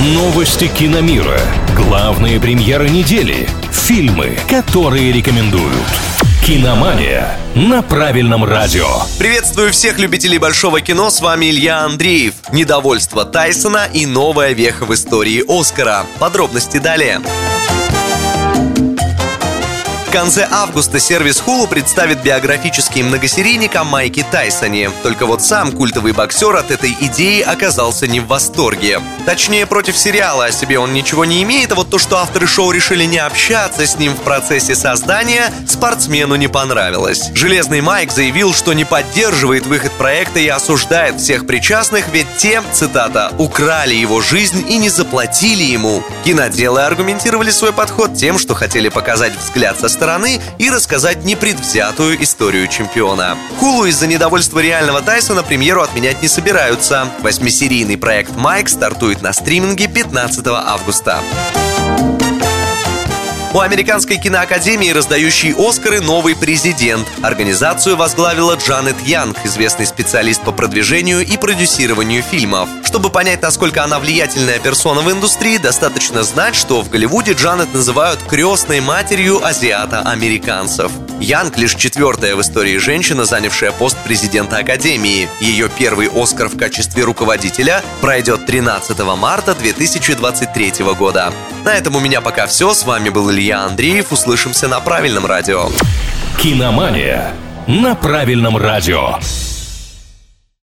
Новости киномира. Главные премьеры недели. Фильмы, которые рекомендуют. Киномания на правильном радио. Приветствую всех любителей большого кино, с вами Илья Андреев. Недовольство Тайсона и новая веха в истории Оскара. Подробности далее. В конце августа сервис Hulu представит биографический многосерийник о Майке Тайсоне. Только вот сам культовый боксер от этой идеи оказался не в восторге. Точнее, против сериала о себе он ничего не имеет, а вот то, что авторы шоу решили не общаться с ним в процессе создания, спортсмену не понравилось. Железный Майк заявил, что не поддерживает выход проекта и осуждает всех причастных, ведь те, цитата, «украли его жизнь и не заплатили ему». Киноделы аргументировали свой подход тем, что хотели показать взгляд со стороны и рассказать непредвзятую историю чемпиона. Хулу из-за недовольства реального Тайсона премьеру отменять не собираются. Восьмисерийный проект «Майк» стартует на стриминге 15 августа. У Американской киноакадемии, раздающей Оскары, новый президент. Организацию возглавила Джанет Янг, известный специалист по продвижению и продюсированию фильмов. Чтобы понять, насколько она влиятельная персона в индустрии, достаточно знать, что в Голливуде Джанет называют крестной матерью азиата-американцев. Янг лишь четвертая в истории женщина, занявшая пост президента Академии. Ее первый Оскар в качестве руководителя пройдет 13 марта 2023 года. На этом у меня пока все. С вами был Илья Андреев. Услышимся на правильном радио. Киномания на правильном радио.